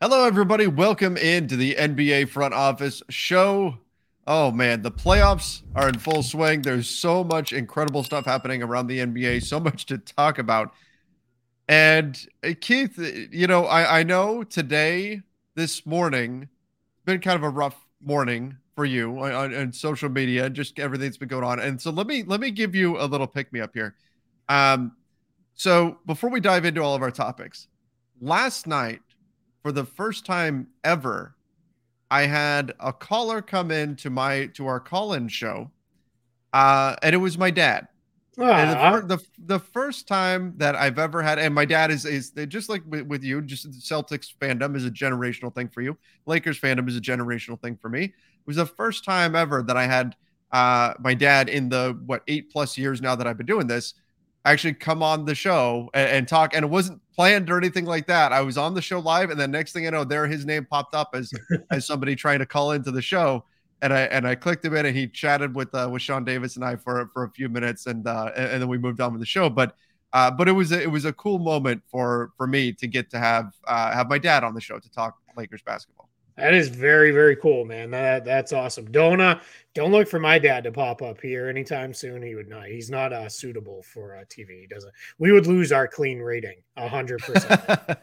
Hello, everybody. Welcome into the NBA front office show. Oh, man, the playoffs are in full swing. There's so much incredible stuff happening around the NBA, so much to talk about. And uh, Keith, you know, I, I know today, this morning, been kind of a rough morning for you on, on, social media, just everything's been going on. And so let me let me give you a little pick me up here. Um, so before we dive into all of our topics, last night for the first time ever, I had a caller come in to my to our call-in show, uh, and it was my dad. And the, the, the first time that I've ever had, and my dad is is just like with, with you, just Celtics fandom is a generational thing for you. Lakers fandom is a generational thing for me. It was the first time ever that I had uh, my dad in the what eight plus years now that I've been doing this actually come on the show and, and, talk. And it wasn't planned or anything like that. I was on the show live, and then next thing I know, there his name popped up as as somebody trying to call into the show. And I and I clicked him in, and he chatted with uh, with Sean Davis and I for for a few minutes, and uh, and, and then we moved on with the show. But uh, but it was a, it was a cool moment for for me to get to have uh, have my dad on the show to talk Lakers basketball. That is very, very cool, man. That that's awesome. Don't uh, don't look for my dad to pop up here anytime soon. He would not. He's not uh, suitable for uh, TV. He doesn't. We would lose our clean rating hundred percent.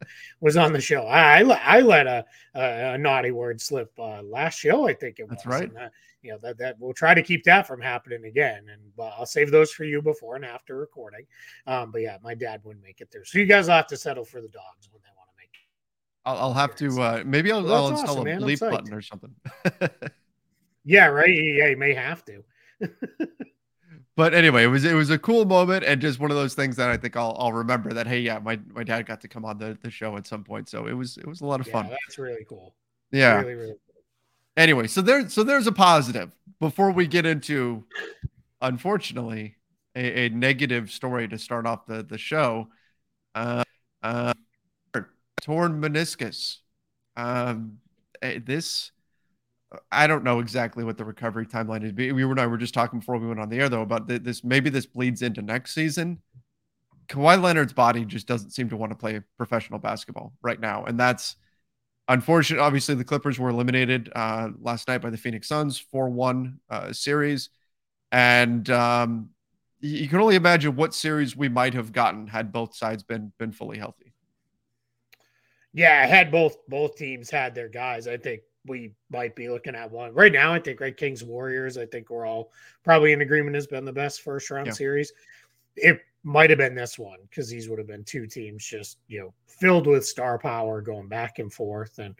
Was on the show. I I let a, a, a naughty word slip uh, last show. I think it was. That's right. That, you know that that we'll try to keep that from happening again, and uh, I'll save those for you before and after recording. Um, but yeah, my dad wouldn't make it through, so you guys have to settle for the dogs when they want. I'll, I'll have to. Uh, maybe I'll, well, I'll install a bleep button or something. yeah, right. Yeah, you may have to. but anyway, it was it was a cool moment and just one of those things that I think I'll I'll remember that hey yeah my my dad got to come on the, the show at some point so it was it was a lot of fun. Yeah, that's really cool. Yeah. Really, really cool. Anyway, so there so there's a positive before we get into unfortunately a, a negative story to start off the the show. Uh, uh, torn meniscus. Um, eh, this, I don't know exactly what the recovery timeline is. We were I were just talking before we went on the air though about this. Maybe this bleeds into next season. Kawhi Leonard's body just doesn't seem to want to play professional basketball right now, and that's unfortunate. Obviously, the Clippers were eliminated uh, last night by the Phoenix Suns, four-one uh, series, and um, you can only imagine what series we might have gotten had both sides been been fully healthy. Yeah, had both both teams had their guys. I think we might be looking at one right now. I think right Kings Warriors. I think we're all probably in agreement has been the best first round yeah. series. It might have been this one because these would have been two teams just you know filled with star power going back and forth and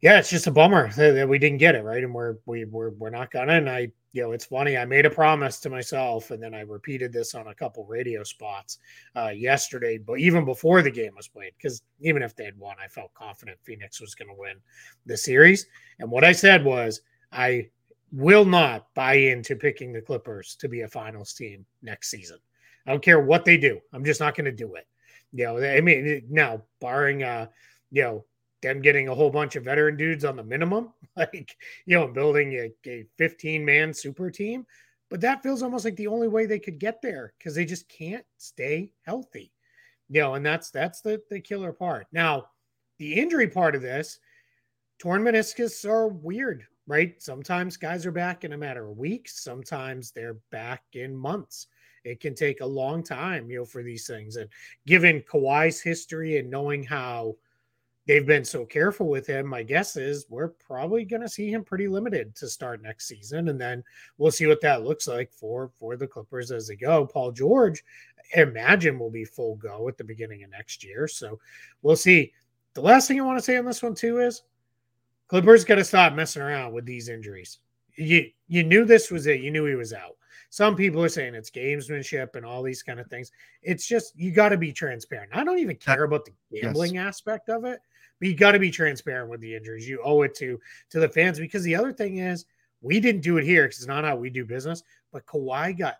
yeah, it's just a bummer that, we didn't get it right, and we're we we're we're not gonna. And I, you know, it's funny. I made a promise to myself, and then I repeated this on a couple radio spots uh, yesterday. But even before the game was played, because even if they had won, I felt confident Phoenix was going to win the series. And what I said was, I will not buy into picking the Clippers to be a finals team next season. I don't care what they do. I'm just not going to do it. You know, I mean, now barring, uh, you know them getting a whole bunch of veteran dudes on the minimum, like, you know, building a, a 15 man super team. But that feels almost like the only way they could get there because they just can't stay healthy. You know, and that's that's the, the killer part. Now, the injury part of this, torn meniscus are weird, right? Sometimes guys are back in a matter of weeks, sometimes they're back in months. It can take a long time, you know, for these things. And given Kawhi's history and knowing how they've been so careful with him. My guess is we're probably going to see him pretty limited to start next season, and then we'll see what that looks like for for the Clippers as they go. Paul George, imagine will be full go at the beginning of next year, so we'll see. The last thing I want to say on this one too is Clippers got to stop messing around with these injuries. You you knew this was it. You knew he was out. Some people are saying it's gamesmanship and all these kind of things. It's just you got to be transparent. I don't even care about the gambling yes. aspect of it, you got to be transparent with the injuries. You owe it to to the fans because the other thing is we didn't do it here because it's not how we do business. But Kawhi got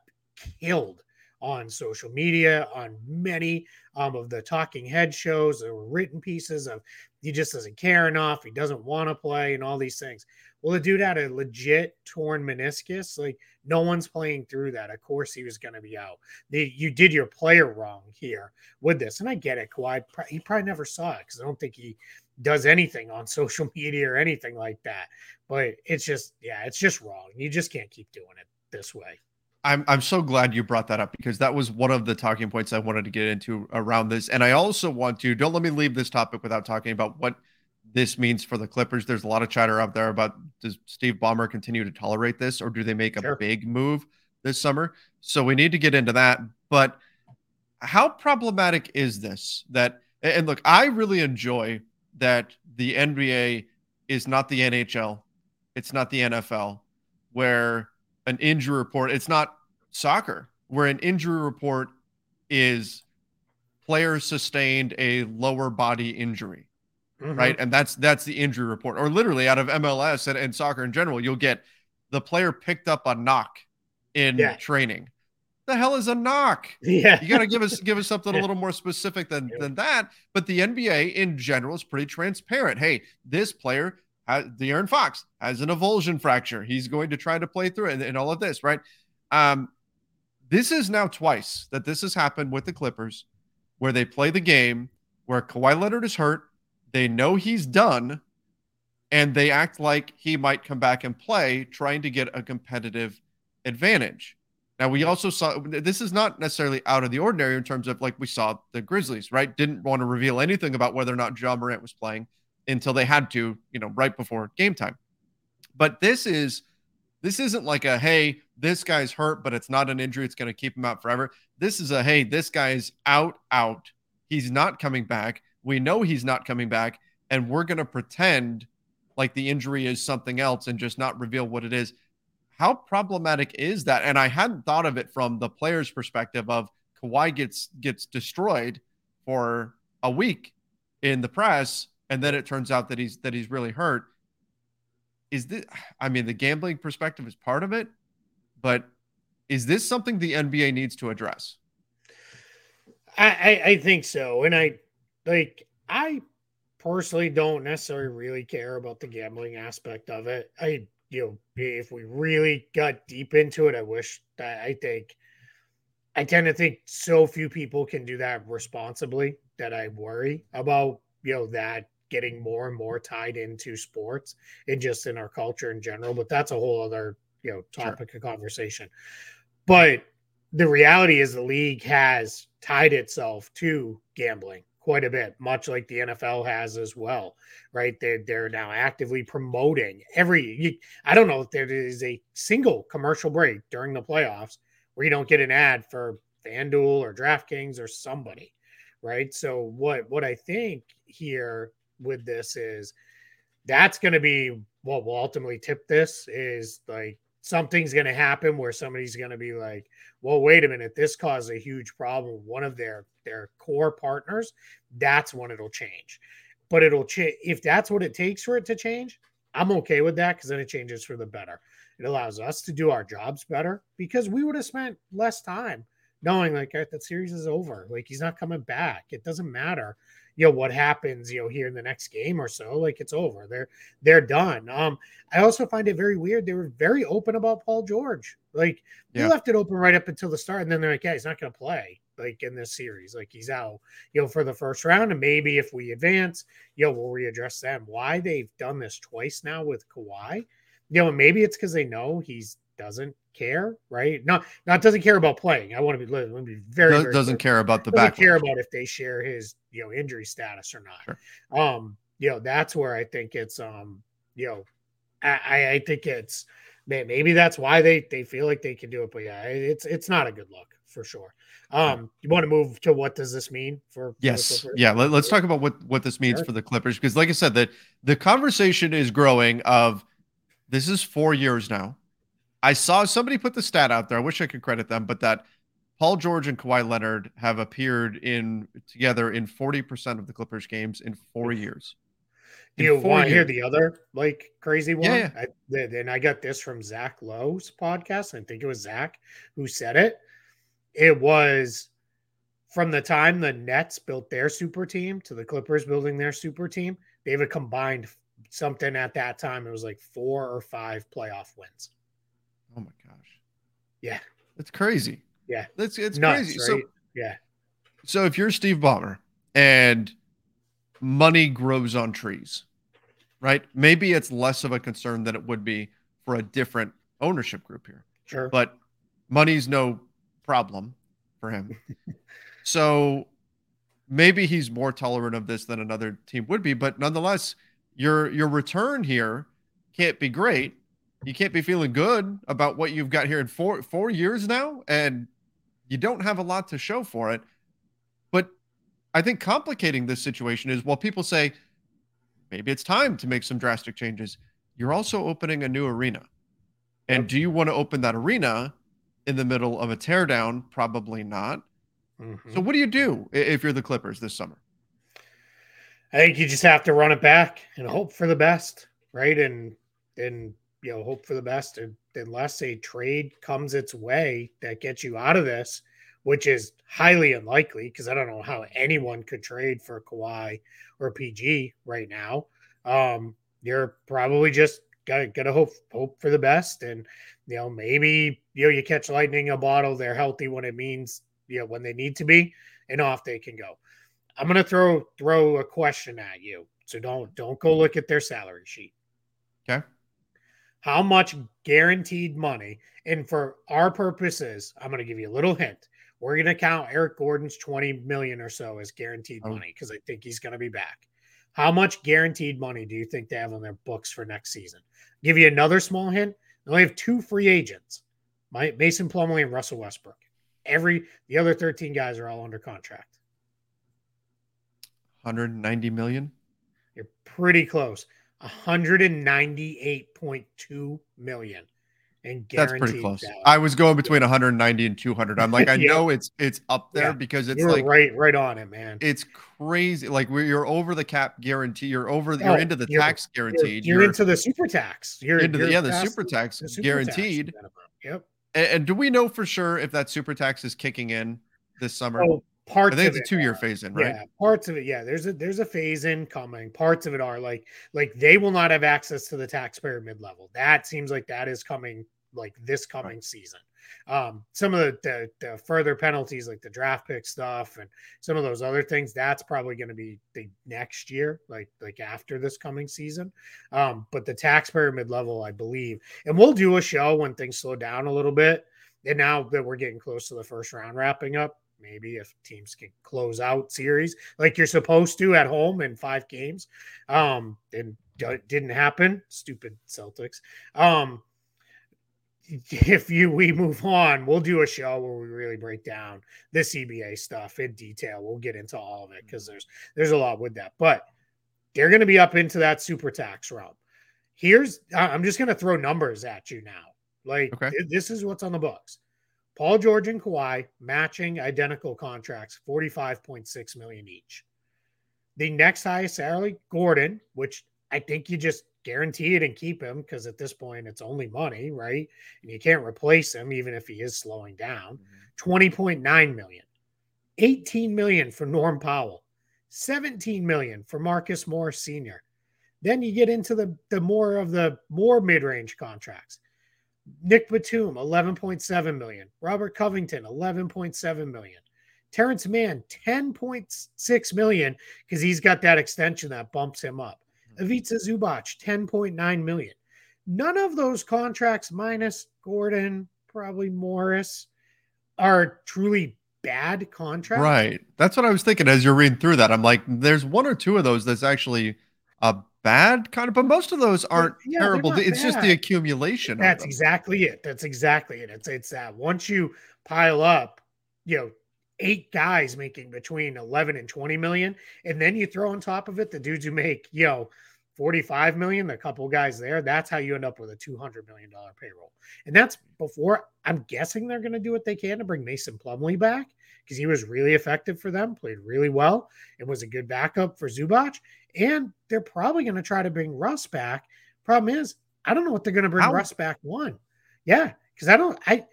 killed on social media, on many um, of the talking head shows. There were written pieces of he just doesn't care enough. He doesn't want to play and all these things. Well, the dude had a legit torn meniscus. Like no one's playing through that. Of course, he was going to be out. The, you did your player wrong here with this, and I get it. Kawhi, he probably never saw it because I don't think he does anything on social media or anything like that. But it's just, yeah, it's just wrong. You just can't keep doing it this way. I'm I'm so glad you brought that up because that was one of the talking points I wanted to get into around this. And I also want to don't let me leave this topic without talking about what this means for the Clippers. There's a lot of chatter out there about does Steve Ballmer continue to tolerate this or do they make sure. a big move this summer? So we need to get into that. But how problematic is this? That and look, I really enjoy that the NBA is not the NHL, it's not the NFL, where an injury report. It's not soccer where an injury report is player sustained a lower body injury. Mm-hmm. Right. And that's that's the injury report. Or literally out of MLS and, and soccer in general, you'll get the player picked up a knock in yeah. training. The hell is a knock? Yeah. You gotta give us give us something yeah. a little more specific than yeah. than that. But the NBA in general is pretty transparent. Hey, this player has, De'Aaron Fox has an avulsion fracture. He's going to try to play through it and, and all of this, right? Um, this is now twice that this has happened with the Clippers, where they play the game where Kawhi Leonard is hurt, they know he's done, and they act like he might come back and play, trying to get a competitive advantage. Now we also saw this is not necessarily out of the ordinary in terms of like we saw the Grizzlies, right? Didn't want to reveal anything about whether or not Ja Morant was playing until they had to, you know, right before game time. But this is this isn't like a hey, this guy's hurt, but it's not an injury. It's going to keep him out forever. This is a hey, this guy's out, out. He's not coming back. We know he's not coming back, and we're going to pretend like the injury is something else and just not reveal what it is. How problematic is that? And I hadn't thought of it from the player's perspective of Kawhi gets gets destroyed for a week in the press and then it turns out that he's that he's really hurt is this i mean the gambling perspective is part of it but is this something the nba needs to address i i, I think so and i like i personally don't necessarily really care about the gambling aspect of it i you know if we really got deep into it i wish that i think i tend to think so few people can do that responsibly that i worry about you know that getting more and more tied into sports and just in our culture in general. But that's a whole other you know topic sure. of conversation. But the reality is the league has tied itself to gambling quite a bit, much like the NFL has as well, right? They're, they're now actively promoting every. I don't know if there is a single commercial break during the playoffs where you don't get an ad for FanDuel or DraftKings or somebody, right? So what what I think here with this is that's going to be what will ultimately tip this is like something's going to happen where somebody's going to be like well wait a minute this caused a huge problem one of their their core partners that's when it'll change. But it'll change if that's what it takes for it to change i'm okay with that because then it changes for the better. It allows us to do our jobs better because we would have spent less time knowing like that series is over. Like he's not coming back. It doesn't matter you know what happens you know here in the next game or so. Like it's over. They're they're done. Um i also find it very weird they were very open about paul george. Like they yeah. left it open right up until the start and then they're like yeah he's not going to play like in this series like he's out you know for the first round and maybe if we advance you know we'll readdress them why they've done this twice now with Kawhi you know maybe it's because they know he's doesn't care, right? Not not doesn't care about playing. I want to be, let me be very, Does, very doesn't care about the back. care about if they share his you know injury status or not. Sure. Um, you know that's where I think it's um you know I I, I think it's man, maybe that's why they they feel like they can do it, but yeah, it's it's not a good look for sure. Um, you want to move to what does this mean for, Yes. Yeah. Let, us talk about what what this means Sure. for the Clippers because, like I said, that the conversation is growing. Of this is four years now. I saw somebody put the stat out there. I wish I could credit them, but that Paul George and Kawhi Leonard have appeared in together in forty percent of the Clippers games in four years. Do you want to hear the other like crazy one? Yeah, I, then I got this from Zach Lowe's podcast. I think it was Zach who said it. It was from the time the Nets built their super team to the Clippers building their super team. They have a combined something at that time. It was like four or five playoff wins. Oh my gosh. Yeah. That's crazy. Yeah. It's it's Nuts, crazy. right? So yeah. so if you're Steve Ballmer and money grows on trees, right? Maybe it's less of a concern than it would be for a different ownership group here. Sure. But money's no problem for him. so maybe he's more tolerant of this than another team would be, but nonetheless, your your return here can't be great. You can't be feeling good about what you've got here in four four years now, and you don't have a lot to show for it. But I think complicating this situation is while people say maybe it's time to make some drastic changes, you're also opening a new arena. And do you want to open that arena in the middle of a teardown? Probably not. Mhm. So what do you do if you're the Clippers this summer? I think you just have to run it back and hope for the best, right? And and you know, hope for the best. And unless a trade comes its way that gets you out of this, which is highly unlikely, because I don't know how anyone could trade for Kawhi or PG right now. Um, you're probably just gotta gotta hope hope for the best, and you know maybe you know you catch lightning in a bottle. They're healthy when it means you know when they need to be, and off they can go. I'm gonna throw throw a question at you. So don't don't go look at their salary sheet. Okay. How much guaranteed money? And for our purposes, I'm gonna give you a little hint. We're gonna count Eric Gordon's 20 million or so as guaranteed Oh. money because I think he's gonna be back. How much guaranteed money do you think they have on their books for next season? Give you another small hint. They only have two free agents, Mason Plumlee and Russell Westbrook. Every the other 13 guys are all under contract. 190 million? You're pretty close. 198.2 million in That's pretty close. salary. I was going between 190 and 200. I'm like, I Yeah. know it's it's up there Yeah. because it's You're like right, right on it, man. it's crazy. Like you're over the cap guarantee. You're over. Oh, you're into the you're- tax You're, guaranteed. you're into the super tax. You're into the you're yeah the super tax the super guaranteed. minimum. Yep. And, and do we know for sure if that super tax is kicking in this summer? Oh, parts I think it's a two year phase in, right? Yeah, parts of it. Yeah, there's a there's a phase in coming. Parts of it are like like they will not have access to the taxpayer mid level. That seems like that is coming like this coming season. Um, some of the, the the further penalties like the draft pick stuff and some of those other things that's probably going to be the next year, like like after this coming season. Um, but the taxpayer mid level, I believe, and we'll do a show when things slow down a little bit. And now that we're getting close to the first round wrapping up, maybe if teams can close out series like you're supposed to at home in five games um and d- didn't happen stupid celtics um if you we move on we'll do a show where we really break down the cba stuff in detail. We'll get into all of it because mm-hmm. there's there's a lot with that. But they're going to be up into that super tax realm. Here's i'm just going to throw numbers at you now. Like Okay. th- this is what's on the books. Paul George and Kawhi matching identical contracts, 45.6 million each. The next highest salary, Gordon, which I think you just guarantee it and keep him because at this point it's only money, right? And you can't replace him even if he is slowing down. Mm-hmm. 20.9 million. 18 million for Norm Powell. 17 million for Marcus Morris Sr. Then you get into the the more of the more mid-range contracts. Nick Batum, 11.7 million. Robert Covington, 11.7 million. Terance Mann, 10.6 million because he's got that extension that bumps him up. Ivica Zubac, 10.9 million. none of those contracts, minus Gordon, probably Morris, are truly bad contracts. Right. That's what I was thinking as you're reading through that. I'm like, there's one or two of those that's actually a bad kind of, but most of those aren't yeah, terrible. It's bad. just the accumulation. That's exactly it. That's exactly it. It's it's that once you pile up, you know, eight guys making between 11 and 20 million, and then you throw on top of it the dudes who make, you know, 45 million, a couple guys there, that's how you end up with a 200 million dollar payroll. And that's before I'm guessing they're going to do what they can to bring Mason Plumlee back because he was really effective for them, played really well, and was a good backup for Zubac. And they're probably going to try to bring Russ back. Problem is, I don't know what they're going to bring? Russ back one. Yeah, because I don't, I,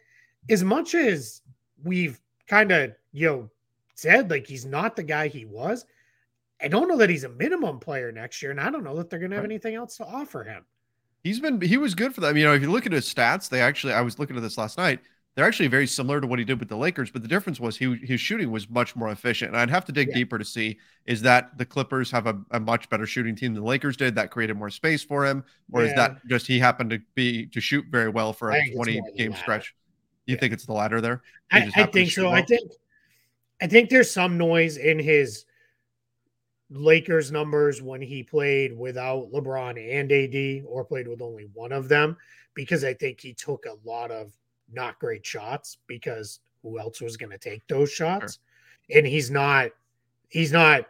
as much as we've kind of, you know, said like he's not the guy he was, I don't know that he's a minimum player next year, and I don't know that they're going to have anything else to offer him. He's been he was good for them. You know, if you look at his stats, they actually I was looking at this last night. They're actually very similar to what he did with the Lakers, but the difference was he his shooting was much more efficient. And I'd have to dig yeah. deeper to see is that the Clippers have a, a, much better shooting team than the Lakers did that created more space for him, or yeah. is that just he happened to be to shoot very well for a 20 game stretch? You yeah. think it's the latter there? I, I think so. Well? I think I think there's some noise in his Lakers numbers when he played without LeBron and AD or played with only one of them because I think he took a lot of not great shots because who else was going to take those shots? Sure. And he's not he's not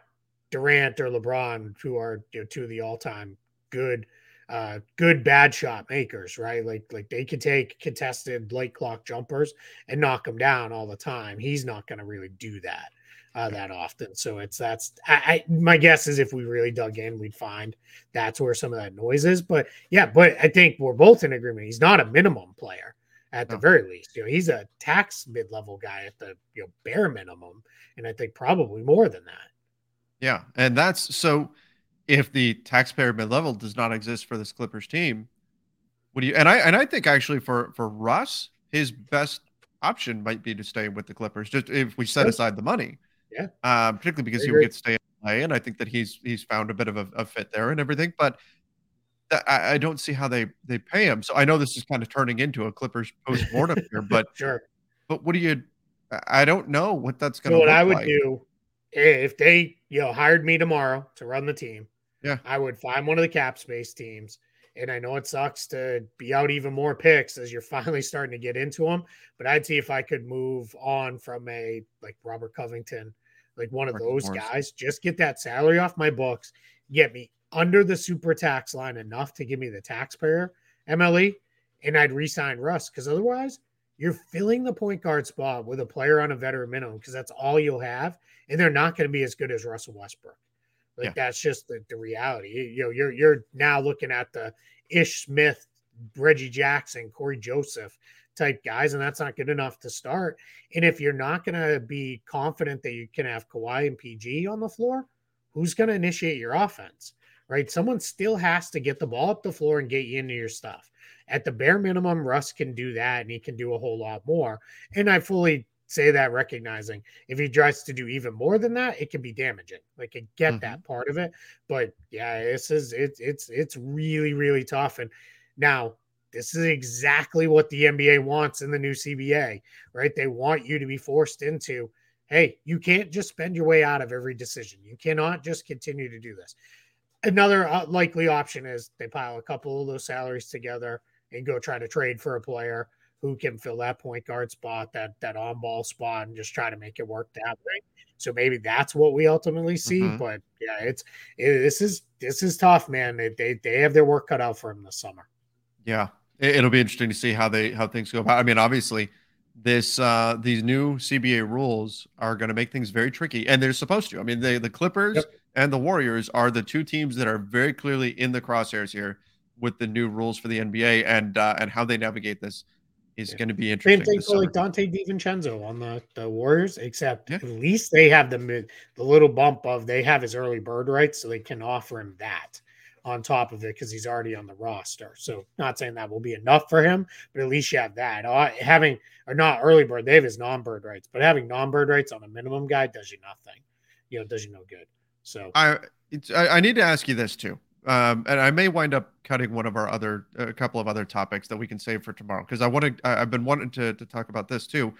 Durant or LeBron who are you know, two of the all-time good uh good bad shot makers, right? Like like they could take contested late clock jumpers and knock them down all the time. He's not going to really do that uh, that often. So it's that's I, I, my guess is if we really dug in, we'd find that's where some of that noise is. But yeah, but I think we're both in agreement. He's not a minimum player at the very least. You know, he's a tax mid level guy at the you know bare minimum, and I think probably more than that. Yeah, and that's so. If the taxpayer mid level does not exist for this Clippers team, what do you? And I and I think actually for for Russ, his best option might be to stay with the Clippers. Just if we set aside the money. Yeah. Um, particularly because he would get to stay in LA, and I think that he's he's found a bit of a, a fit there and everything. But that, I, I, don't see how they they pay him. So I know this is kind of turning into a Clippers post mortem here, but sure. But what do you? I don't know what that's going to. So what I would like. do if they you know hired me tomorrow to run the team, yeah, I would find one of the cap space teams. And I know it sucks to be out even more picks as you're finally starting to get into them, but I'd see if I could move on from a like Robert Covington like one of those guys. Just get that salary off my books, get me under the super tax line enough to give me the taxpayer MLE, and I'd resign Russ because otherwise you're filling the point guard spot with a player on a veteran minimum because that's all you'll have, and they're not going to be as good as Russell Westbrook. Like yeah. that's just the, the reality. You know, you're you're now looking at the Ish Smith, Reggie Jackson, Cory Joseph type guys, and that's not good enough to start. And if you're not going to be confident that you can have Kawhi and PG on the floor, who's going to initiate your offense? Right? Someone still has to get the ball up the floor and get you into your stuff. At the bare minimum, Russ can do that and he can do a whole lot more. And I fully say that recognizing if he tries to do even more than that, it can be damaging. Like I get mm-hmm. that part of it. But yeah, this is it's it's it's really, really tough. And now this is exactly what the NBA wants in the new CBA, right? They want you to be forced into, hey, you can't just spend your way out of every decision. You cannot just continue to do this. Another uh, likely option is they pile a couple of those salaries together and go try to trade for a player who can fill that point guard spot, that that on ball spot, and just try to make it work that way. So maybe that's what we ultimately see. Mm-hmm. But yeah, it's it, this is this is tough, man. They, they they have their work cut out for them this summer. Yeah, it'll be interesting to see how they how things go about. I mean, obviously, this uh these new CBA rules are going to make things very tricky, and they're supposed to. I mean, they, the Clippers yep. and the Warriors are the two teams that are very clearly in the crosshairs here with the new rules for the NBA, and uh, and how they navigate this is yeah. going to be interesting. Same thing for like Donte DiVincenzo on the, the Warriors, except yeah. at least they have the the little bump of they have his early bird rights, so they can offer him that on top of it because he's already on the roster. So not saying that will be enough for him, but at least you have that. Uh, having or not early bird, they have his non-bird rights, but having non-bird rights on a minimum guy does you nothing. You know, does you no good. So I I, I need to ask you this too, um, and I may wind up cutting one of our other a couple of other topics that we can save for tomorrow because I want to. I've been wanting to to talk about this too.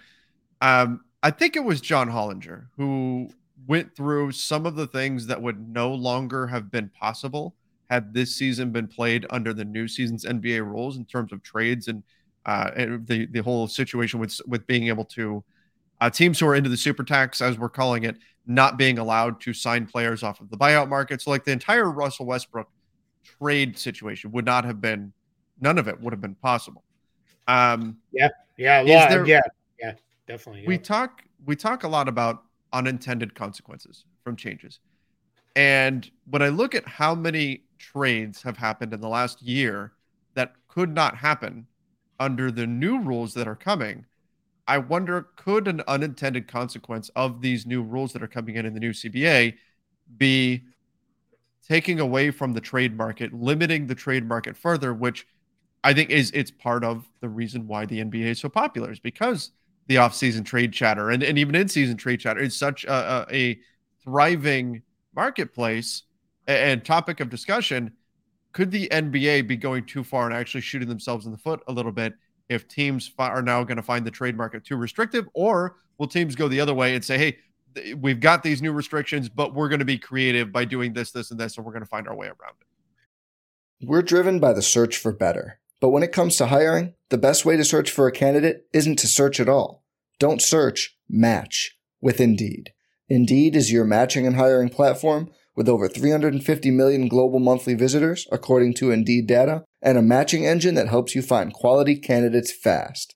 Um, I think it was John Hollinger who went through some of the things that would no longer have been possible had this season been played under the new season's NBA rules in terms of trades and, uh, and the the whole situation with with being able to uh, teams who are into the super tax, as we're calling it, not being allowed to sign players off of the buyout market. So, like the entire Russell Westbrook trade situation would not have been, none of it would have been possible. Um, yeah, yeah, well, there, yeah, yeah, definitely. Yeah. We talk we talk a lot about unintended consequences from changes, and when I look at how many trades have happened in the last year that could not happen under the new rules that are coming, I wonder could an unintended consequence of these new rules that are coming in in the new CBA be taking away from the trade market, limiting the trade market further, which I think is it's part of the reason why the NBA is so popular is because the off-season trade chatter and, and even in-season trade chatter is such a, a, a thriving marketplace and topic of discussion. Could the NBA be going too far and actually shooting themselves in the foot a little bit if teams are now going to find the trade market too restrictive, or will teams go the other way and say, hey, we've got these new restrictions, but we're going to be creative by doing this, this, and this, and we're going to find our way around it? We're driven by the search for better. But when it comes to hiring, the best way to search for a candidate isn't to search at all. Don't search, match with Indeed. Indeed is your matching and hiring platform with over 350 million global monthly visitors, according to Indeed data, and a matching engine that helps you find quality candidates fast.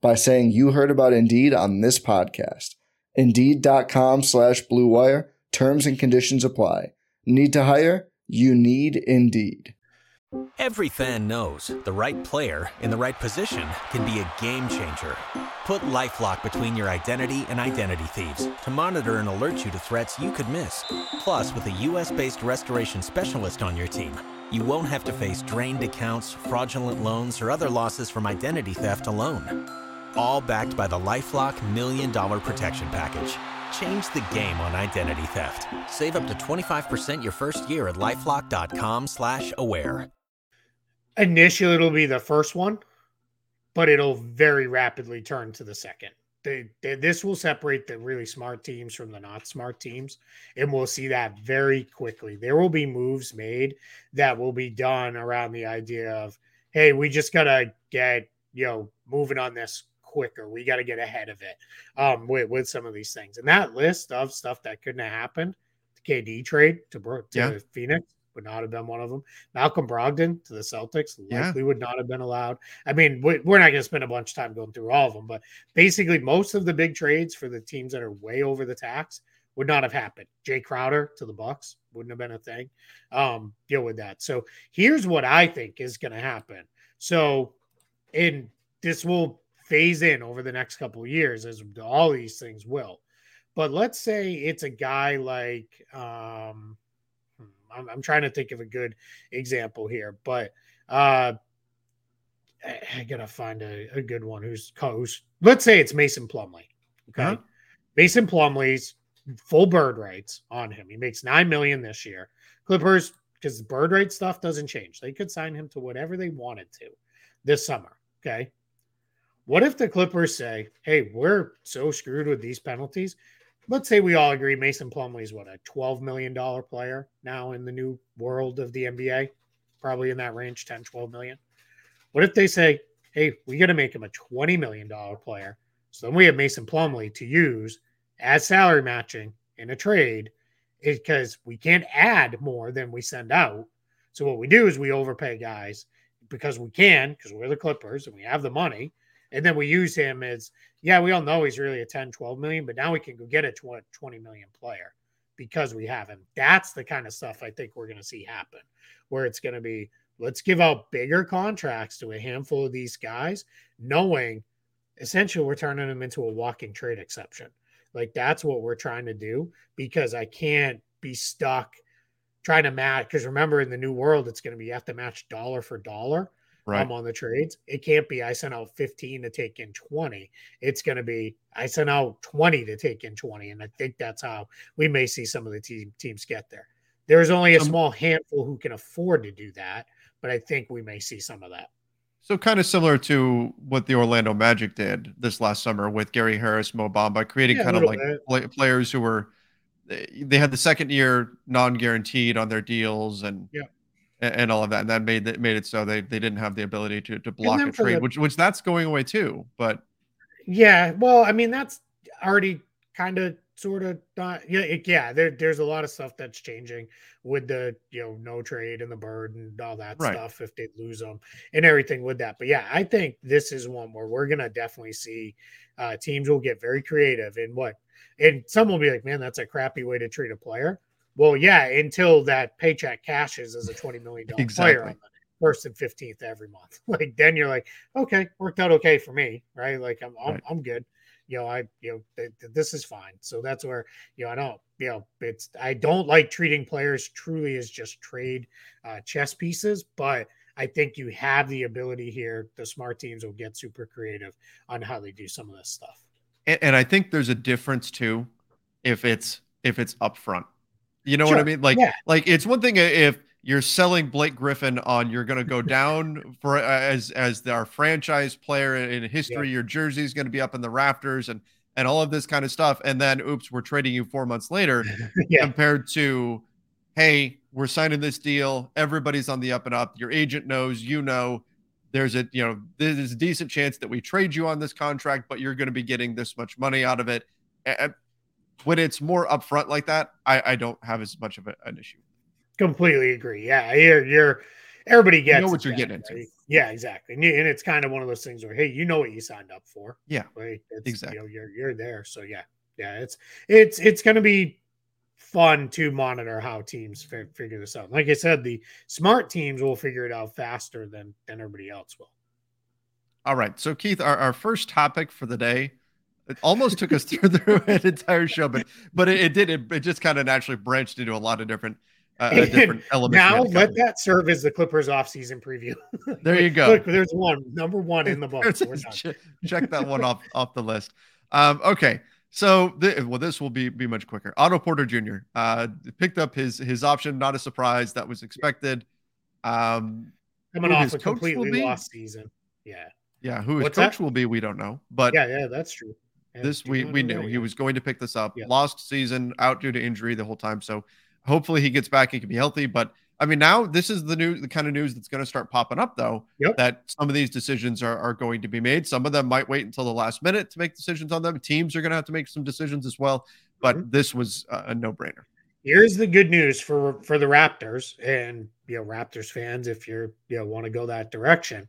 by saying you heard about Indeed on this podcast. Indeed.com slash BlueWire. Terms and conditions apply. Need to hire? You need Indeed. Every fan knows the right player in the right position can be a game changer. Put LifeLock between your identity and identity thieves to monitor and alert you to threats you could miss. Plus, with a U.S.-based restoration specialist on your team, you won't have to face drained accounts, fraudulent loans, or other losses from identity theft alone. All backed by the LifeLock Million Dollar Protection Package. Change the game on identity theft. Save up to 25% your first year at LifeLock.com slash aware. Initially, it'll be the first one, but it'll very rapidly turn to the second. They, they, this will separate the really smart teams from the not smart teams, and we'll see that very quickly. There will be moves made that will be done around the idea of, hey, we just gotta get you know moving on this quicker. We got to get ahead of it um, with with some of these things. And that list of stuff that couldn't have happened, the KD trade to, to yeah. Phoenix, would not have been one of them. Malcolm Brogdon to the Celtics likely yeah. would not have been allowed. I mean, we're not going to spend a bunch of time going through all of them, but basically, most of the big trades for the teams that are way over the tax would not have happened. Jae Crowder to the Bucks wouldn't have been a thing. Um, deal with that. So here's what I think is going to happen. So, in this will phase in over the next couple of years, as all these things will. But let's say it's a guy like um, I'm, I'm trying to think of a good example here, but uh, I, gotta find a, a good one who's who's let's say it's Mason Plumlee. Okay, uh-huh. Mason Plumlee's full bird rights on him. He makes nine million this year. Clippers, because bird right stuff doesn't change. They could sign him to whatever they wanted to this summer. Okay. What if the Clippers say, hey, we're so screwed with these penalties, let's say we all agree Mason Plumlee is what a $12 million player now in the new world of the NBA, probably in that range, 10, 12 million. What if they say, hey, we got to make him a $20 million player? So then we have Mason Plumlee to use as salary matching in a trade because we can't add more than we send out. So what we do is we overpay guys because we can, because we're the Clippers and we have the money. And then we use him as yeah, we all know he's really a 10, 12 million, but now we can go get a 20 million player because we have him. That's the kind of stuff I think we're going to see happen where it's going to be let's give out bigger contracts to a handful of these guys, knowing essentially we're turning them into a walking trade exception. Like that's what we're trying to do because I can't be stuck trying to match. Because remember, in the new world, it's going to be you have to match dollar for dollar right. um, on the trades. It can't be I sent out 15 to take in 20. It's going to be I sent out 20 to take in 20. And I think that's how we may see some of the team, teams get there. There's only a small handful who can afford to do that, but I think we may see some of that. So kind of similar to what the Orlando Magic did this last summer with Gary Harris, Mo Bamba, creating yeah, kind of like play, players who were they had the second year non-guaranteed on their deals and yeah. And all of that, and that made that made it so they, they didn't have the ability to to block a trade, the, which which that's going away too. But yeah, well, I mean that's already kind of sort of not yeah it, yeah there, there's a lot of stuff that's changing with the you know no trade and the bird and all that right. stuff if they lose them and everything with that but yeah i think this is one where we're gonna definitely see uh teams will get very creative in what and some will be like man that's a crappy way to treat a player well yeah until that paycheck cashes as a 20 million dollar exactly. player on the first and 15th every month like then you're like okay worked out okay for me right like i'm i'm, right. I'm good you know, I, you know, th- th- this is fine. So that's where, you know, I don't, you know, it's, I don't like treating players truly as just trade uh, chess pieces, but I think you have the ability here. The smart teams will get super creative on how they do some of this stuff. And, and I think there's a difference too, if it's, if it's upfront. You know sure. what I mean? Like, yeah. like it's one thing if, you're selling Blake Griffin on you're going to go down for uh, as as our franchise player in history. Yeah. Your jersey is going to be up in the rafters and and all of this kind of stuff. And then, oops, we're trading you four months later. yeah. Compared to, hey, we're signing this deal. Everybody's on the up and up. Your agent knows. You know. There's a you know there's a decent chance that we trade you on this contract, but you're going to be getting this much money out of it. And when it's more upfront like that, I, I don't have as much of a, an issue. Completely agree. Yeah, you're, you're everybody gets you know what you're that, getting into. Yeah, exactly. And, and, it's kind of one of those things where, hey, you know what you signed up for. Yeah, right. Exactly. You know, you're you're there. So yeah, yeah. It's it's it's going to be fun to monitor how teams f- figure this out. Like I said, the smart teams will figure it out faster than than everybody else will. All right. So Keith, our, our first topic for the day. It almost took us through, through an entire show, but but it, it did. It, it just kind of naturally branched into a lot of different a, different element. Now let that serve as the Clippers offseason preview. there you go. Look, there's one number one in the book. check, check that one off off the list. Um, okay. So, th- well, this will be be much quicker. Otto Porter Jr. Uh, picked up his his option. Not a surprise. That was expected. Um, Coming off a completely lost season. Yeah. Yeah. Who his What's coach that? will be, we don't know. But yeah, yeah, that's true. Yeah, this we we knew he was going to pick this up. Yeah. Lost season, out due to injury the whole time. So Hopefully he gets back and can be healthy. But I mean, now this is the new the kind of news that's going to start popping up, though. Yep. That some of these decisions are, are going to be made. Some of them might wait until the last minute to make decisions on them. Teams are going to have to make some decisions as well. But mm-hmm. this was a, a no brainer. Here's the good news for for the Raptors and you know Raptors fans, if you're you know want to go that direction,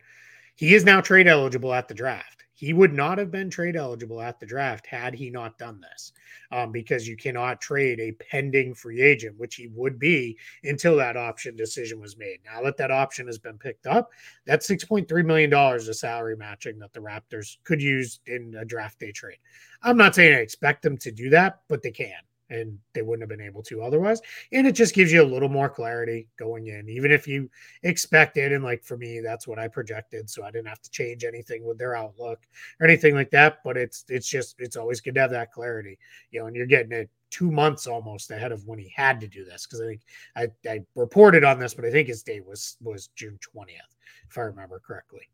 he is now trade eligible at the draft. He would not have been trade eligible at the draft had he not done this, um, because you cannot trade a pending free agent, which he would be until that option decision was made. Now that that option has been picked up, that's $6.3 million of salary matching that the Raptors could use in a draft day trade. I'm not saying I expect them to do that, but they can and they wouldn't have been able to otherwise. And it just gives you a little more clarity going in, even if you expect it. And like for me, that's what I projected, so I didn't have to change anything with their outlook or anything like that. But it's it's just it's always good to have that clarity, you know. And you're getting it two months almost ahead of when he had to do this because I think I, I reported on this, but I think his date was was June twentieth, if I remember correctly.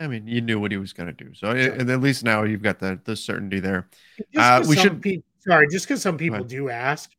I mean, you knew what he was going to do, so and at least now you've got the the certainty there. Uh, we should. People, sorry, just because some people do ask,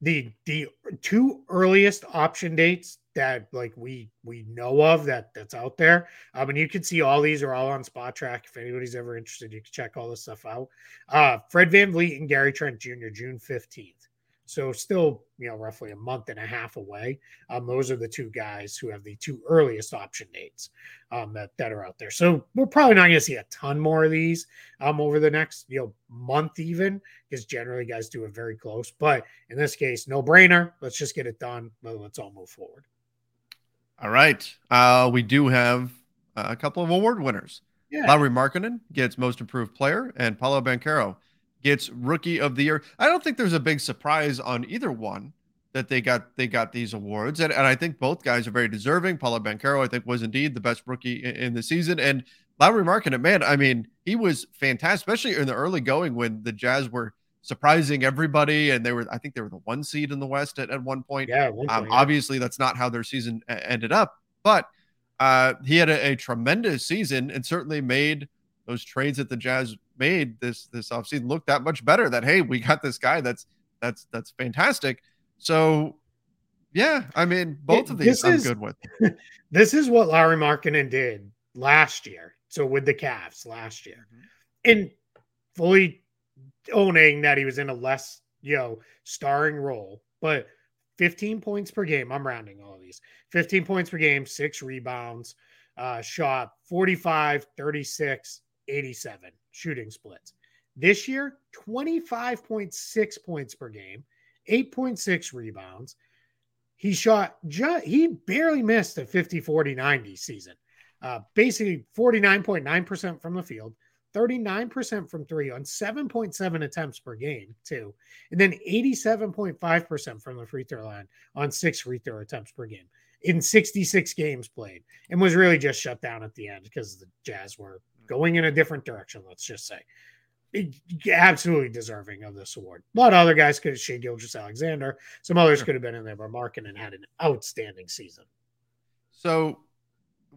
the the two earliest option dates that like we we know of that that's out there. I mean, you can see all these are all on Spotrac. If anybody's ever interested, you can check all this stuff out. Uh, Fred VanVleet and Gary Trent Jr. June fifteenth. So still, you know, roughly a month and a half away. Um, those are the two guys who have the two earliest option dates um, that, that are out there. So we're probably not going to see a ton more of these um, over the next, you know, month even, because generally guys do it very close. But in this case, no brainer. Let's just get it done. Let's all move forward. All right. Uh, we do have a couple of award winners. Yeah. Lauri Markkanen gets most improved player, and Paolo Banchero gets rookie of the year. I don't think there's a big surprise on either one that they got they got these awards, and, and I think both guys are very deserving. Paolo Banchero, I think, was indeed the best rookie in, in the season, and Lauri Markkanen, man, I mean, he was fantastic, especially in the early going when the Jazz were surprising everybody, and they were I think they were the one seed in the West at, at one point. Yeah, one um, point, um, yeah. obviously that's not how their season ended up, but uh, he had a, a, tremendous season and certainly made those trades that the Jazz made this this offseason look that much better. That hey, we got this guy that's that's that's fantastic. So yeah, I mean both it, of these I'm is, good with. this is what Lauri Markkanen did last year. So with the Cavs last year, mm-hmm. and fully owning that he was in a less you know starring role, but 15 points per game. I'm rounding all of these. 15 points per game, six rebounds, uh, shot 45, 36, 87 shooting splits. This year, 25.6 points per game, 8.6 rebounds. He shot, just, he barely missed a 50, 40, 90 season. Uh, basically 49.9% from the field, 39% from three on 7.7 attempts per game, too. And then 87.5% from the free throw line on six free throw attempts per game in 66 games played and was really just shut down at the end because the Jazz were going in a different direction, let's just say. Absolutely deserving of this award. A lot of other guys could have Shai Gilgeous-Alexander. Some others could have been in there, but Markkanen had an outstanding season. So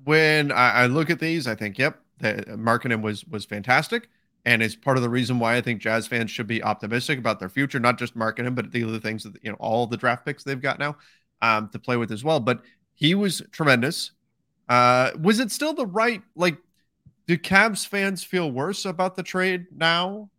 when I, I look at these, I think, yep, that Markkanen was was fantastic, and it's part of the reason why I think Jazz fans should be optimistic about their future. Not just Markkanen, but the other things that you know, all the draft picks they've got now um, to play with as well. But he was tremendous. Uh, was it still the right like? Do Cavs fans feel worse about the trade now?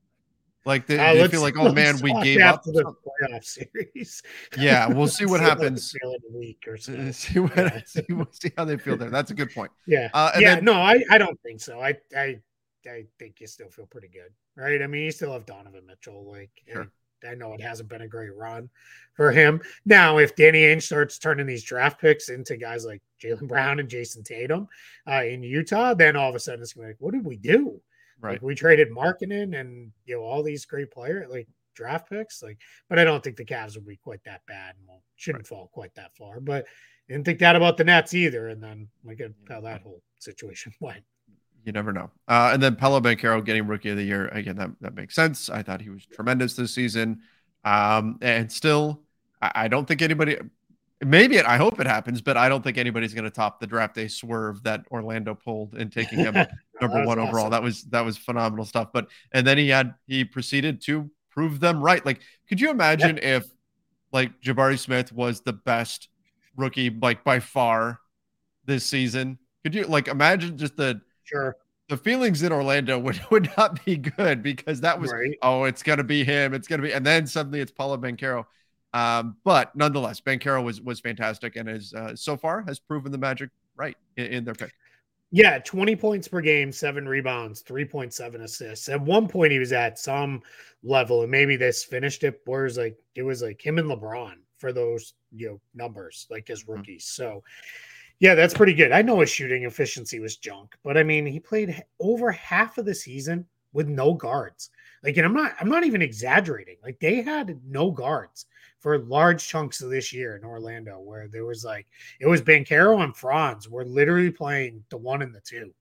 Like they, uh, they feel like, oh man, we gave up the playoff series. Yeah, we'll see what happens. week or. See what yeah. see, see how they feel there. That's a good point. Yeah, uh, yeah. Then, no, I, I don't think so. I I I think you still feel pretty good, right? I mean, you still have Donovan Mitchell. Like, sure. I know it hasn't been a great run for him. Now, if Danny Ainge starts turning these draft picks into guys like Jaylen Brown and Jayson Tatum uh, in Utah, then all of a sudden it's going to be like, what did we do? Right. Like we traded Markkanen and you know all these great players, like draft picks. Like, but I don't think the Cavs will be quite that bad and will shouldn't right. fall quite that far. But didn't think that about the Nets either. And then look at how that whole situation went. You never know. Uh, and then Paolo Banchero getting rookie of the year. Again, that, that makes sense. I thought he was tremendous this season. Um, and still, I, I don't think anybody maybe it, I hope it happens, but I don't think anybody's going to top the draft day swerve that Orlando pulled in taking him number one awesome. overall. That was that was phenomenal stuff. But and then he had he proceeded to prove them right. Like, could you imagine yeah. if like Jabari Smith was the best rookie like by far this season? Could you like imagine just the sure the feelings in Orlando would, would not be good because that was right. oh it's gonna be him it's gonna be and then suddenly it's Paolo Banchero um, but nonetheless, Banchero was was fantastic and is uh, so far has proven the Magic right in, in, their pick. Yeah, 20 points per game, seven rebounds, 3.7 assists. At one point, he was at some level, and maybe this finished it where it was like it was like him and LeBron for those you know numbers, like as mm-hmm. rookies. Mm-hmm. So yeah, that's pretty good. I know his shooting efficiency was junk, but I mean, he played over half of the season with no guards. Like, and I'm not, I'm not even exaggerating. Like, they had no guards for large chunks of this year in Orlando, where there was like it was Banchero and Franz were literally playing the one and the two.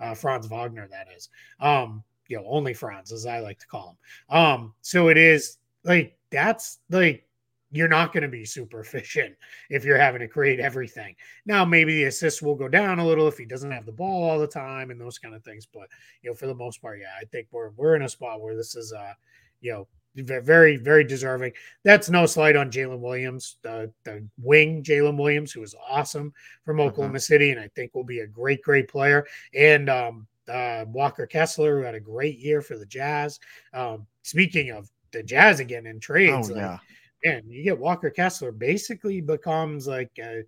Uh, Franz Wagner, that is. Um, you know, only Franz, as I like to call him. Um, so it is like that's like you're not going to be super efficient if you're having to create everything. Now, maybe the assists will go down a little if he doesn't have the ball all the time and those kind of things. But you know, for the most part, yeah, I think we're we're in a spot where this is uh, you know, very, very deserving. That's no slight on Jalen Williams, the, the wing Jalen Williams, who is awesome from uh-huh. Oklahoma uh-huh. City, and I think will be a great, great player. And um, uh, Walker Kessler, who had a great year for the Jazz. Um, speaking of the Jazz again in trades, oh, like, yeah. Man, you get Walker Kessler basically becomes like a,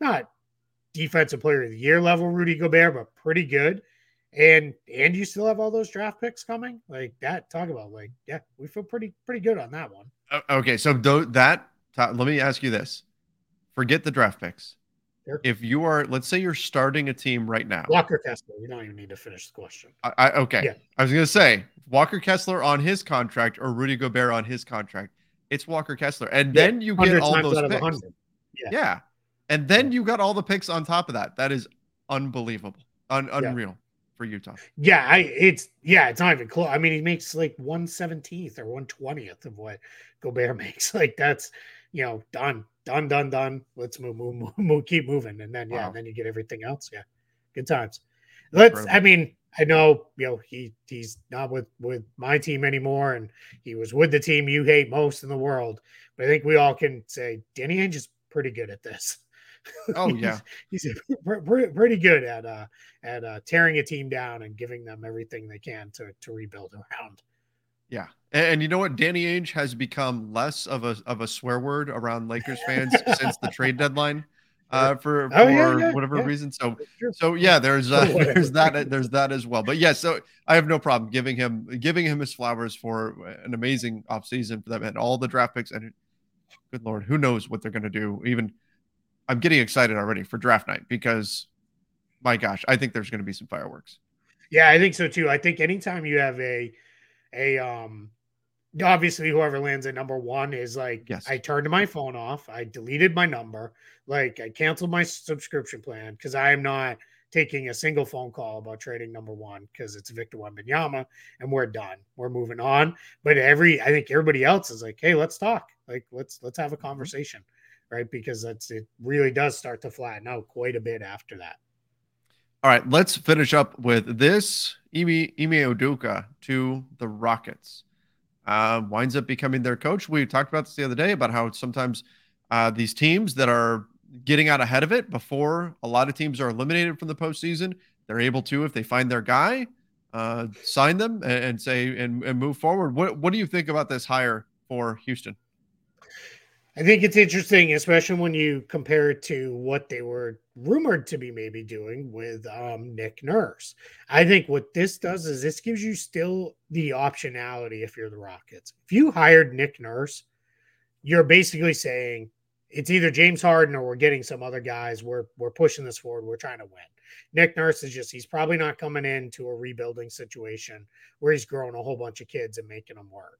not defensive player of the year level Rudy Gobert, but pretty good and and you still have all those draft picks coming like that talk about like yeah we feel pretty pretty good on that one okay so do, that let me ask you this forget the draft picks Sure. if you are, let's say you're starting a team right now. Walker Kessler. You don't even need to finish the question. I, I okay. Yeah. I was gonna say Walker Kessler on his contract or Rudy Gobert on his contract. It's Walker Kessler, and Yeah, then you get all those picks. Yeah. Yeah. and then you got all the picks on top of that. That is unbelievable, Un- Yeah. unreal for Utah. Yeah, I it's yeah, it's not even close. I mean, he makes like one seventeenth or one twentieth of what Gobert makes. Like that's you know done, done, done, done. Let's move, move, move, move keep moving, and then yeah, Wow. then you get everything else. Yeah, good times. Let's. I mean, I know you know he he's not with with my team anymore, and he was with the team you hate most in the world. But I think we all can say Danny Ainge is pretty good at this. Oh, He's- yeah. he's pr- pr- pretty good at uh at uh, tearing a team down and giving them everything they can to to rebuild around. Yeah, and, and you know what? Danny Ainge has become less of a of a swear word around Lakers fans since the trade deadline, uh, for for Oh, yeah, yeah, whatever yeah. reason. So Sure. So yeah, there's uh, there's that there's that as well. But yeah, so I have no problem giving him giving him his flowers for an amazing offseason for them and all the draft picks. And good lord, who knows what they're going to do? Even I'm getting excited already for draft night because my gosh, I think there's going to be some fireworks. Yeah, I think so too. I think anytime you have a a um obviously whoever lands at number one is like Yes. I turned my phone off, I deleted my number, like I canceled my subscription plan because I am not taking a single phone call about trading number one because it's Victor Wembanyama and we're done. We're moving on. But every I think everybody else is like, hey, let's talk. Like let's let's have a mm-hmm. conversation. Right. Because that's it really does start to flatten out quite a bit after that. All right, let's finish up with this. Ime Ime Udoka to the Rockets. Uh, winds up becoming their coach. We talked about this the other day about how sometimes uh, these teams that are getting out ahead of it before a lot of teams are eliminated from the postseason, they're able to, if they find their guy, uh, sign them and, and say and, and move forward. What What do you think about this hire for Houston? I think it's interesting, especially when you compare it to what they were rumored to be maybe doing with um, Nick Nurse. I think what this does is this gives you still the optionality if you're the Rockets. If you hired Nick Nurse, you're basically saying it's either James Harden or we're getting some other guys. We're we're pushing this forward. We're trying to win. Nick Nurse is just he's probably not coming into a rebuilding situation where he's growing a whole bunch of kids and making them work.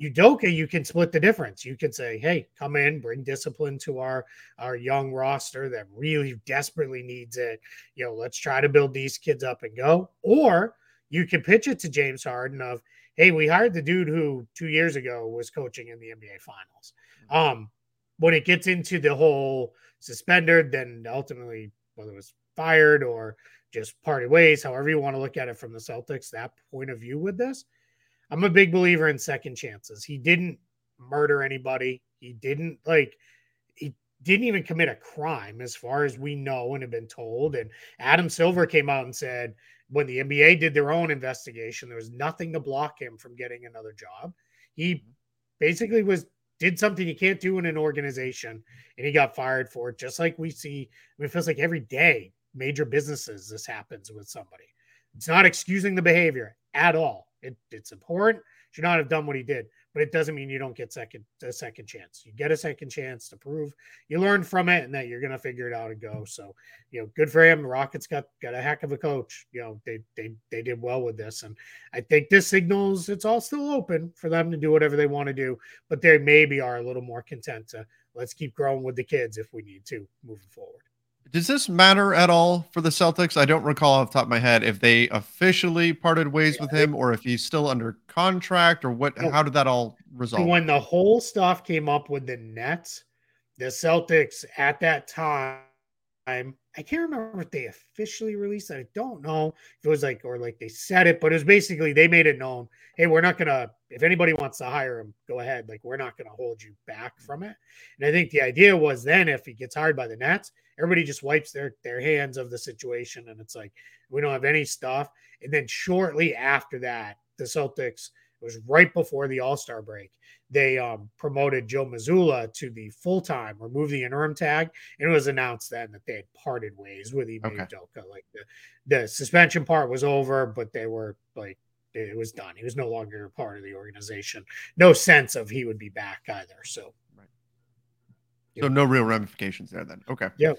Udoka, you can split the difference. You can say, "Hey, come in, bring discipline to our our young roster that really desperately needs it. You know, let's try to build these kids up and go." Or you can pitch it to James Harden of, "Hey, we hired the dude who two years ago was coaching in the NBA Finals." Um, when it gets into the whole suspended, then ultimately whether it was fired or just parted ways, however you want to look at it from the Celtics, that point of view with this. I'm a big believer in second chances. He didn't murder anybody. He didn't like he didn't even commit a crime as far as we know and have been told. And Adam Silver came out and said when the NBA did their own investigation, there was nothing to block him from getting another job. He basically was did something you can't do in an organization and he got fired for it, just like we see. I mean, it feels like every day, major businesses, this happens with somebody. It's not excusing the behavior at all. It, it's important. Should not have done what he did, but it doesn't mean you don't get second a second chance. You get a second chance to prove you learn from it and that you're gonna figure it out and go. So, you know, good for him. The Rockets got got a heck of a coach. You know, they they they did well with this, and I think this signals it's all still open for them to do whatever they want to do, but they maybe are a little more content to let's keep growing with the kids if we need to moving forward. Does this matter at all for the Celtics? I don't recall off the top of my head if they officially parted ways with him or if he's still under contract or what. No. How did that all resolve? when the whole stuff came up with the Nets, the Celtics at that time, I can't remember if they officially released it. I don't know if it was like, or like they said it, but it was basically they made it known hey, we're not going to, if anybody wants to hire him, go ahead. Like, we're not going to hold you back from it. And I think the idea was then if he gets hired by the Nets, everybody just wipes their, their hands of the situation. And it's like, we don't have any stuff. And then shortly after that, the Celtics, it was right before the All Star break. They um, promoted Joe Mazzulla to the full time, removed the interim tag, and it was announced then that they had parted ways with Ime Okay. Udoka. Like the, the suspension part was over, but they were like it was done. He was no longer a part of the organization. No sense of he would be back either. So right. So no real ramifications there then. Okay. Yep.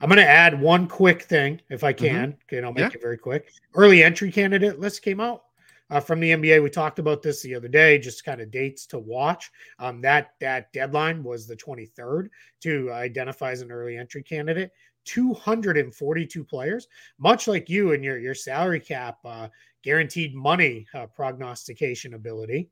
I'm going to add one quick thing if I mm-hmm. can. Mm-hmm. Okay, I'll make yeah. it very quick. Early entry candidate list came out uh, from the NBA. We talked about this the other day, just kind of dates to watch. Um, that that deadline was the 23rd to identify as an early entry candidate. 242 players, much like you and your your salary cap uh, guaranteed money uh, prognostication ability.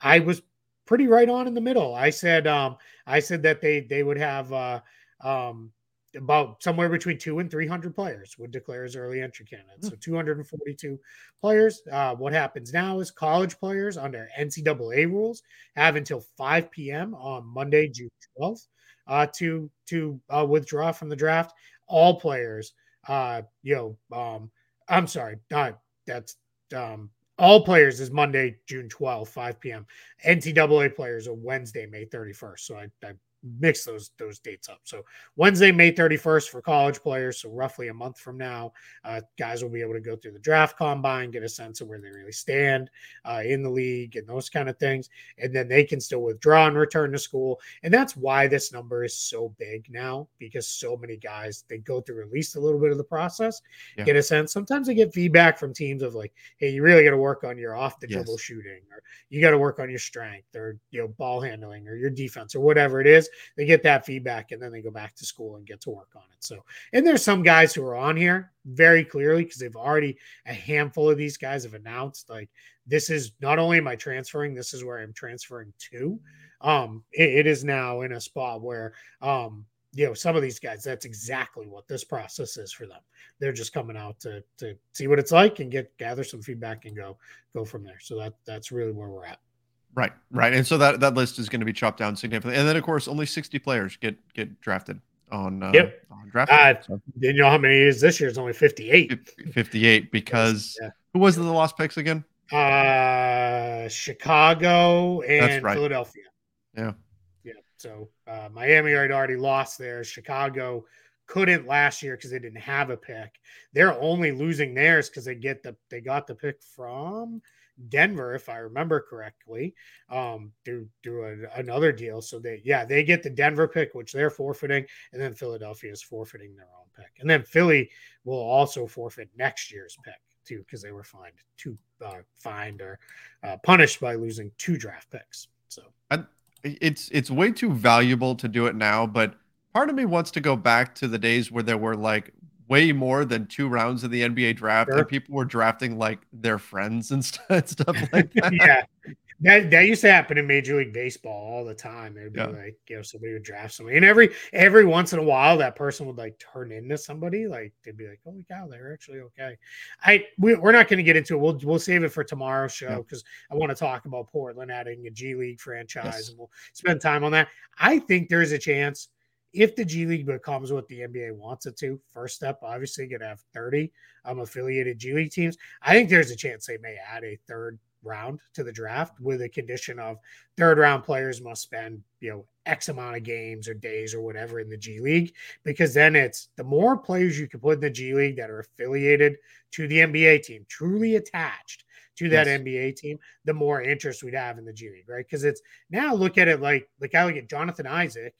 I was pretty right on in the middle. I said um, I said that they they would have uh, um, about somewhere between two and 300 players would declare as early entry candidates. So hmm. 242 players. Uh, what happens now is college players under NCAA rules have until 5 p.m. on Monday, June 12th, uh, to to uh, withdraw from the draft. All players, uh, you know, um, I'm sorry, that's um, all players is Monday, June 12th, 5 p.m. NCAA players are Wednesday, May 31st. So I, I mix those those dates up. So Wednesday, May 31st for college players. So roughly a month from now, uh, guys will be able to go through the draft combine, get a sense of where they really stand uh, in the league and those kind of things, and then they can still withdraw and return to school. And that's why this number is so big now because so many guys they go through at least a little bit of the process, yeah. get a sense. Sometimes they get feedback from teams of like, hey, you really got to work on your off the dribble yes. shooting, or you got to work on your strength, or you know ball handling, or your defense, or whatever it is they get that feedback and then they go back to school and get to work on it. So, and there's some guys who are on here very clearly because they've already a handful of these guys have announced like this is not only am I transferring, this is where I'm transferring to. Um, it, it is now in a spot where um you know some of these guys that's exactly what this process is for them they're just coming out to to see what it's like and get gather some feedback and go go from there so that that's really where we're at Right, right, and so that that list is going to be chopped down significantly, and then of course only sixty players get get drafted on uh, yep on draft. Uh, so. You know how many is this year? It's only fifty eight. Fifty eight because yeah. who was the lost picks again? Uh, Chicago and right. Philadelphia. Yeah, yeah. So uh, Miami already already lost there. Chicago couldn't last year because they didn't have a pick. They're only losing theirs because they get the they got the pick from Denver, if I remember correctly, um, through through a, another deal. So they, yeah, they get the Denver pick, which they're forfeiting, and then Philadelphia is forfeiting their own pick, and then Philly will also forfeit next year's pick too because they were fined two uh, fined or uh, punished by losing two draft picks. So I, it's it's way too valuable to do it now, but part of me wants to go back to the days where there were like way more than two rounds of the NBA draft, sure. and people were drafting like their friends and st- stuff like that. yeah. That, that used to happen in Major League Baseball all the time. It'd be yeah. like, you know, somebody would draft somebody, and every every once in a while, that person would like turn into somebody. Like they'd be like, "Holy cow, they're actually okay." I we, are not going to get into it. We'll we'll save it for tomorrow's show because yeah. I want to talk about Portland adding a G League franchise, yes. and we'll spend time on that. I think there's a chance if the G League becomes what the NBA wants it to, first step, obviously, going to have 30 um, affiliated G League teams. I think there's a chance they may add a third round to the draft with a condition of third round players must spend, you know, X amount of games or days or whatever in the G League, because then it's the more players you can put in the G League that are affiliated to the NBA team, truly attached to that yes. NBA team, the more interest we'd have in the G League, right? Because it's now look at it like like I look at Jonathan Isaac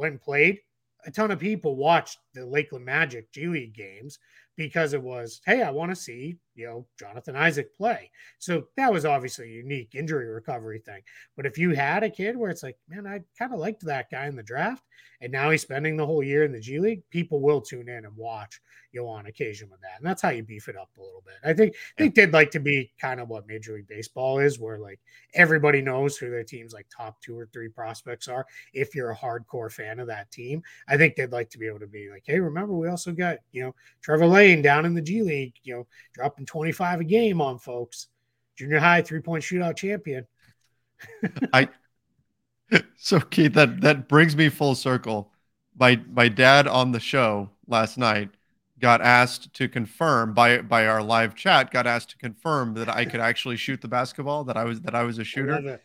when played, a ton of people watched the Lakeland Magic G League games because it was, hey, I want to see, you know, Jonathan Isaac play. So that was obviously a unique injury recovery thing. But if you had a kid where it's like, man, I kind of liked that guy in the draft, and now he's spending the whole year in the G League, people will tune in and watch you know, on occasion with that. And that's how you beef it up a little bit. I think I think they'd like to be kind of what Major League Baseball is, where like everybody knows who their team's like top two or three prospects are. If you're a hardcore fan of that team, I think they'd like to be able to be like, hey, remember we also got you know Trevor Lane down in the G League, you know, dropping 25 a game on folks. Junior high three point shootout champion. I so Keith, that that brings me full circle. My my dad on the show last night got asked to confirm by by our live chat got asked to confirm that I could actually shoot the basketball that I was that I was a shooter.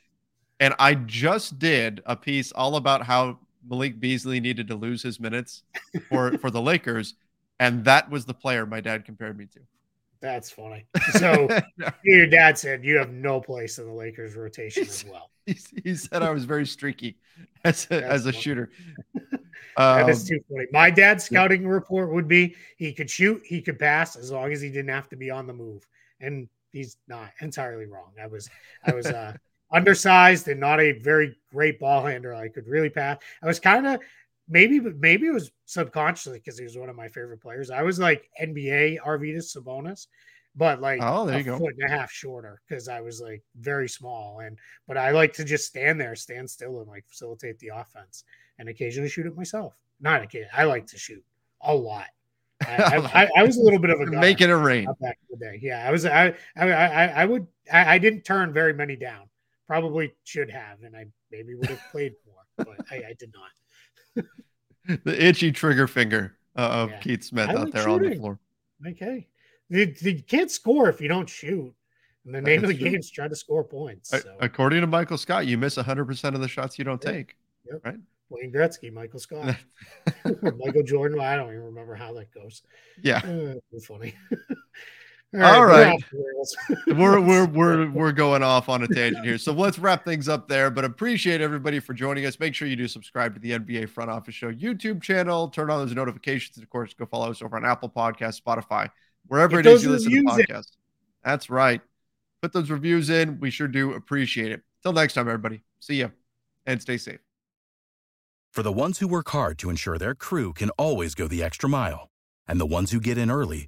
And I just did a piece all about how Malik Beasley needed to lose his minutes for for the Lakers and that was the player my dad compared me to. That's funny. So your dad said you have no place in the Lakers rotation as well. He, he said I was very streaky as a, as a shooter. that is um, too funny. My dad's scouting yeah. report would be he could shoot, he could pass as long as he didn't have to be on the move. And he's not entirely wrong. I was I was uh undersized and not a very great ball handler. I could really pass. I was kind of maybe maybe it was subconsciously because he was one of my favorite players. I was like NBA Arvydas Sabonis, but like oh, there a you go. foot and a half shorter because I was like very small. And but I like to just stand there, stand still, and like facilitate the offense, and occasionally shoot it myself. Not occasionally. I like to shoot a lot. I, I, I, was a little bit of a make it a rain back in the day. Yeah, I was. I I I, would. I, I, didn't turn very many down. Probably should have, and I maybe would have played more, but I, I did not. the itchy trigger finger uh, of yeah. Keith Smith out there shooting. on the floor. Okay, you, you, can't score if you don't shoot. And the name That's of the true. game is try to score points. So. According to Michael Scott, you miss 100% of the shots you don't yep. take. Yep. Right. Wayne Gretzky, Michael Scott, Michael Jordan. I don't even remember how that goes. Yeah, uh, funny. All right, All right. we're we're we're we're going off on a tangent here. So let's wrap things up there. But appreciate everybody for joining us. Make sure you do subscribe to the NBA Front Office Show YouTube channel. Turn on those notifications, and of course, go follow us over on Apple Podcast, Spotify, wherever Get it is you listen to podcasts. That's right. Put those reviews in. We sure do appreciate it. Till next time, everybody. See you and stay safe. For the ones who work hard to ensure their crew can always go the extra mile, and the ones who get in early